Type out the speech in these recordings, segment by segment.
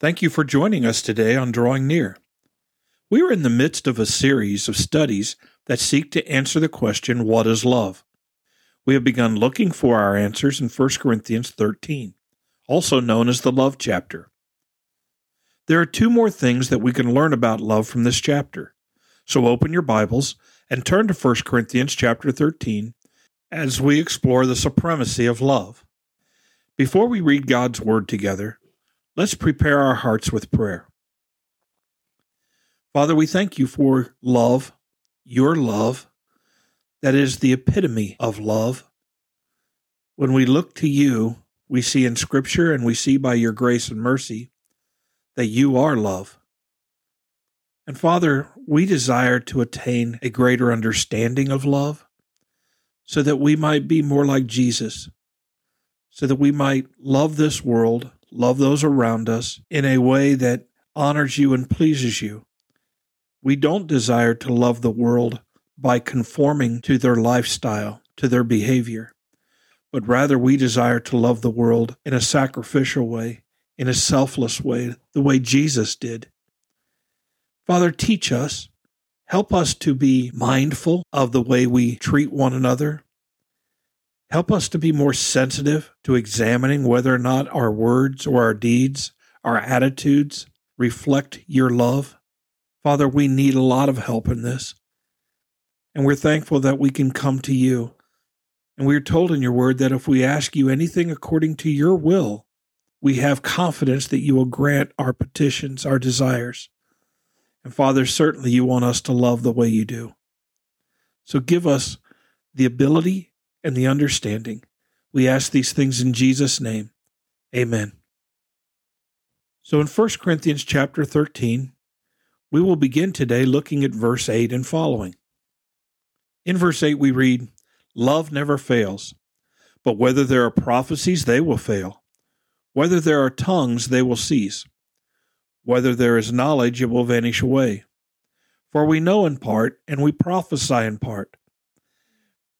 Thank you for joining us today on Drawing Near. We are in the midst of a series of studies that seek to answer the question, What is love? We have begun looking for our answers in 1 Corinthians 13, also known as the love chapter. There are two more things that we can learn about love from this chapter. So open your Bibles and turn to 1 Corinthians chapter 13 as we explore the supremacy of love. Before we read God's Word together, let's prepare our hearts with prayer. Father, we thank you for love, your love, that is the epitome of love. When we look to you, we see in Scripture and we see by your grace and mercy that you are love. And Father, we desire to attain a greater understanding of love so that we might be more like Jesus, so that we might love this world, love those around us in a way that honors you and pleases you. We don't desire to love the world by conforming to their lifestyle, to their behavior, but rather we desire to love the world in a sacrificial way, in a selfless way, the way Jesus did. Father, teach us Help us to be mindful of the way we treat one another. Help us to be more sensitive to examining whether or not our words or our deeds, our attitudes reflect your love. Father, we need a lot of help in this. And we're thankful that we can come to you. And we're told in your word that if we ask you anything according to your will, we have confidence that you will grant our petitions, our desires. And Father, certainly you want us to love the way you do. So give us the ability and the understanding. We ask these things in Jesus' name. Amen. So in 1 Corinthians chapter 13, we will begin today looking at verse 8 and following. In verse 8, we read, Love never fails, but whether there are prophecies, they will fail. Whether there are tongues, they will cease. Whether there is knowledge, it will vanish away. For we know in part, and we prophesy in part.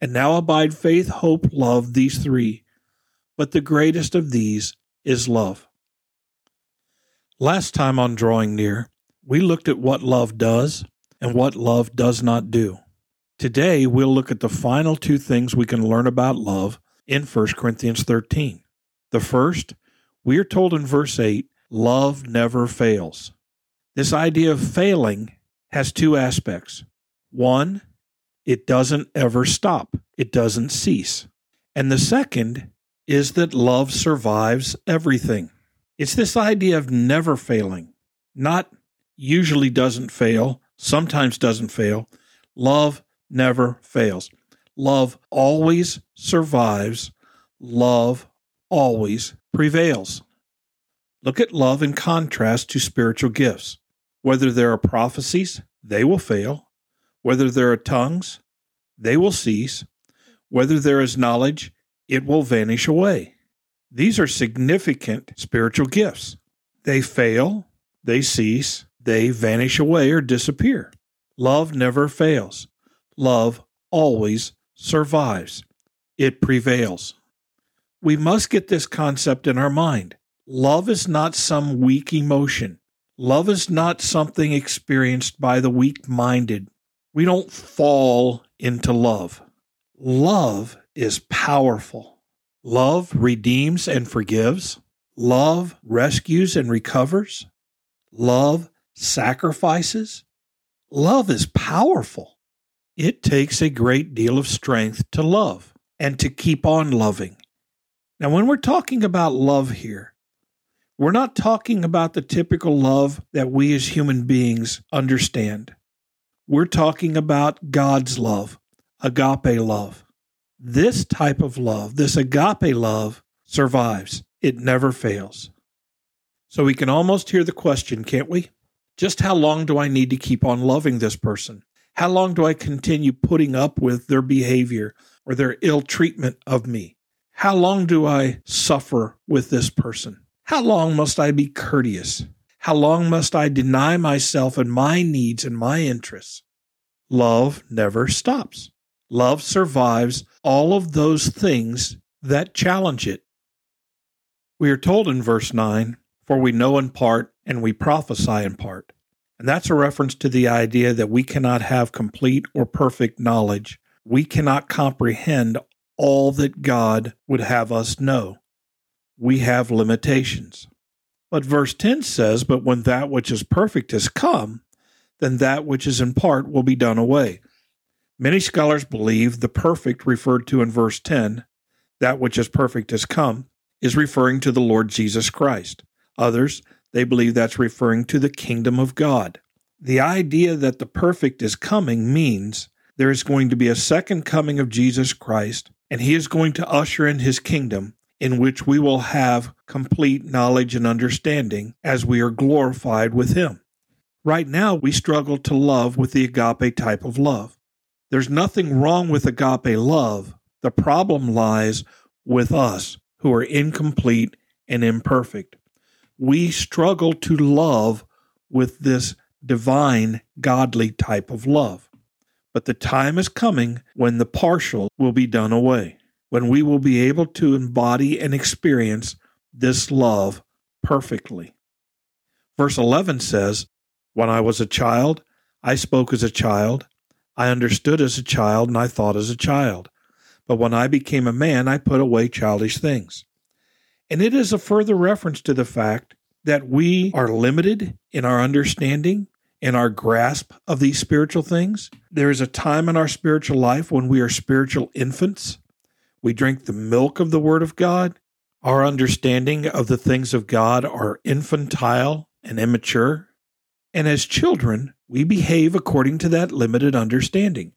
And now abide faith, hope, love, these three, but the greatest of these is love. Last time on Drawing Near, we looked at what love does and what love does not do. Today, we'll look at the final two things we can learn about love in 1 Corinthians 13. The first, we are told in verse 8, love never fails. This idea of failing has two aspects. One, it doesn't ever stop, it doesn't cease. And the second is that love survives everything. It's this idea of never failing, not usually doesn't fail, sometimes doesn't fail. Love never fails. Love always survives. Love always prevails. Look at love in contrast to spiritual gifts. Whether there are prophecies, they will fail. Whether there are tongues, they will cease. Whether there is knowledge, it will vanish away. These are significant spiritual gifts. They fail, they cease, they vanish away or disappear. Love never fails. Love always survives. It prevails. We must get this concept in our mind. Love is not some weak emotion. Love is not something experienced by the weak minded. We don't fall into love. Love is powerful. Love redeems and forgives. Love rescues and recovers. Love sacrifices. Love is powerful. It takes a great deal of strength to love and to keep on loving. Now, when we're talking about love here, we're not talking about the typical love that we as human beings understand. We're talking about God's love, agape love. This type of love, this agape love, survives. It never fails. So we can almost hear the question, can't we? Just how long do I need to keep on loving this person? How long do I continue putting up with their behavior or their ill treatment of me? How long do I suffer with this person? How long must I be courteous? How long must I deny myself and my needs and my interests? Love never stops. Love survives all of those things that challenge it. We are told in verse 9, For we know in part and we prophesy in part. And that's a reference to the idea that we cannot have complete or perfect knowledge. We cannot comprehend all that God would have us know. We have limitations. But verse 10 says, But when that which is perfect has come, then that which is in part will be done away. Many scholars believe the perfect referred to in verse 10, that which is perfect has come, is referring to the Lord Jesus Christ. Others, they believe that's referring to the kingdom of God. The idea that the perfect is coming means there is going to be a second coming of Jesus Christ and he is going to usher in his kingdom in which we will have complete knowledge and understanding as we are glorified with him. Right now, we struggle to love with the agape type of love. There's nothing wrong with agape love. The problem lies with us who are incomplete and imperfect. We struggle to love with this divine, godly type of love. But the time is coming when the partial will be done away, when we will be able to embody and experience this love perfectly. Verse 11 says, When I was a child, I spoke as a child, I understood as a child, and I thought as a child. But when I became a man, I put away childish things. And it is a further reference to the fact that we are limited in our understanding in our grasp of these spiritual things. There is a time in our spiritual life when we are spiritual infants. We drink the milk of the Word of God. Our understanding of the things of God are infantile and immature. And as children, we behave according to that limited understanding.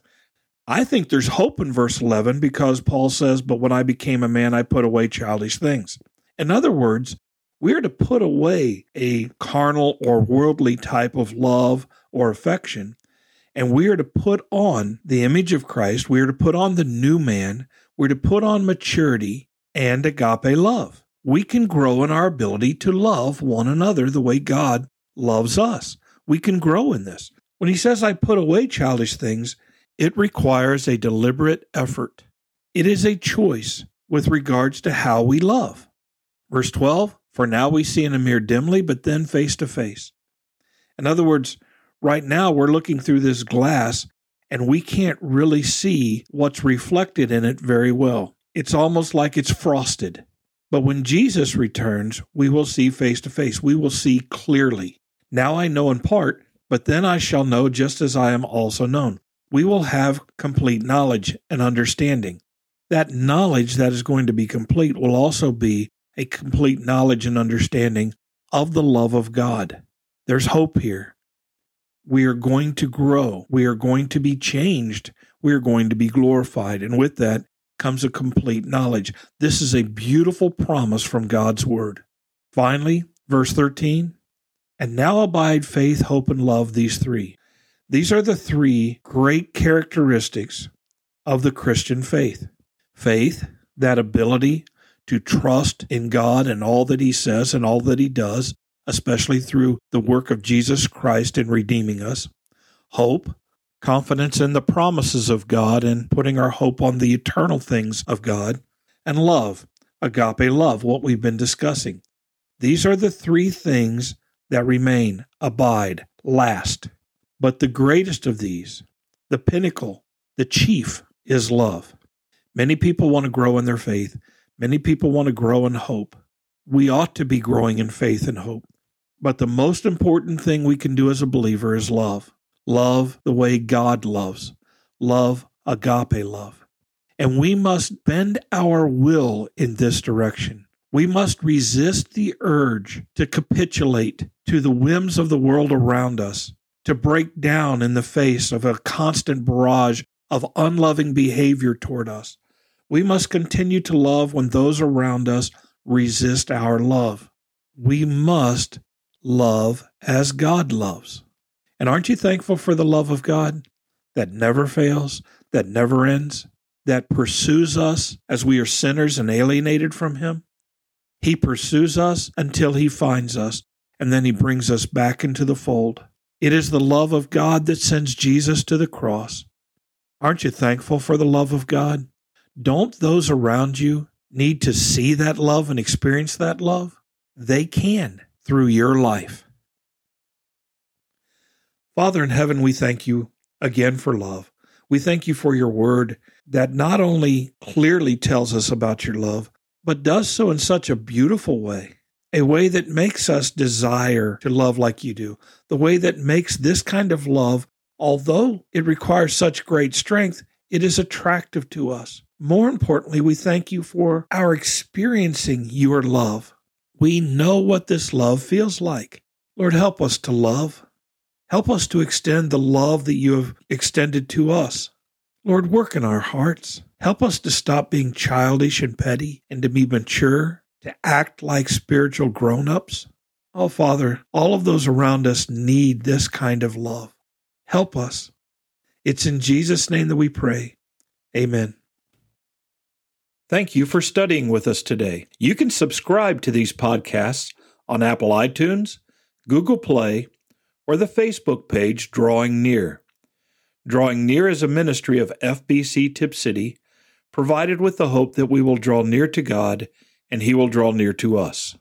I think there's hope in verse 11 because Paul says, But when I became a man, I put away childish things. In other words, we are to put away a carnal or worldly type of love or affection, and we are to put on the image of Christ. We are to put on the new man. We're to put on maturity and agape love. We can grow in our ability to love one another the way God loves us. We can grow in this. When he says, I put away childish things, it requires a deliberate effort. It is a choice with regards to how we love. Verse 12 for now we see in a mirror dimly, but then face to face. In other words, right now we're looking through this glass and we can't really see what's reflected in it very well. It's almost like it's frosted. But when Jesus returns, we will see face to face. We will see clearly. Now I know in part, but then I shall know just as I am also known. We will have complete knowledge and understanding. That knowledge that is going to be complete will also be a complete knowledge and understanding of the love of God. There's hope here. We are going to grow. We are going to be changed. We are going to be glorified. And with that comes a complete knowledge. This is a beautiful promise from God's word. Finally, verse 13 And now abide faith, hope, and love, these three. These are the three great characteristics of the Christian faith faith, that ability to trust in God and all that He says and all that He does, especially through the work of Jesus Christ in redeeming us. Hope, confidence in the promises of God and putting our hope on the eternal things of God. And love, agape love, what we've been discussing. These are the three things that remain, abide, last. But the greatest of these, the pinnacle, the chief, is love. Many people want to grow in their faith. Many people want to grow in hope. We ought to be growing in faith and hope. But the most important thing we can do as a believer is love. Love the way God loves. Love agape love. And we must bend our will in this direction. We must resist the urge to capitulate to the whims of the world around us, to break down in the face of a constant barrage of unloving behavior toward us. We must continue to love when those around us resist our love. We must love as God loves. And aren't you thankful for the love of God that never fails, that never ends, that pursues us as we are sinners and alienated from Him? He pursues us until He finds us, and then He brings us back into the fold. It is the love of God that sends Jesus to the cross. Aren't you thankful for the love of God? Don't those around you need to see that love and experience that love? They can through your life. Father in heaven, we thank you again for love. We thank you for your word that not only clearly tells us about your love, but does so in such a beautiful way, a way that makes us desire to love like you do, the way that makes this kind of love, although it requires such great strength, it is attractive to us. More importantly, we thank you for our experiencing your love. We know what this love feels like. Lord, help us to love. Help us to extend the love that you have extended to us. Lord, work in our hearts. Help us to stop being childish and petty and to be mature, to act like spiritual grown ups. Oh, Father, all of those around us need this kind of love. Help us. It's in Jesus' name that we pray. Amen. Thank you for studying with us today. You can subscribe to these podcasts on Apple iTunes, Google Play, or the Facebook page Drawing Near. Drawing Near is a ministry of FBC Tipp City, provided with the hope that we will draw near to God and He will draw near to us.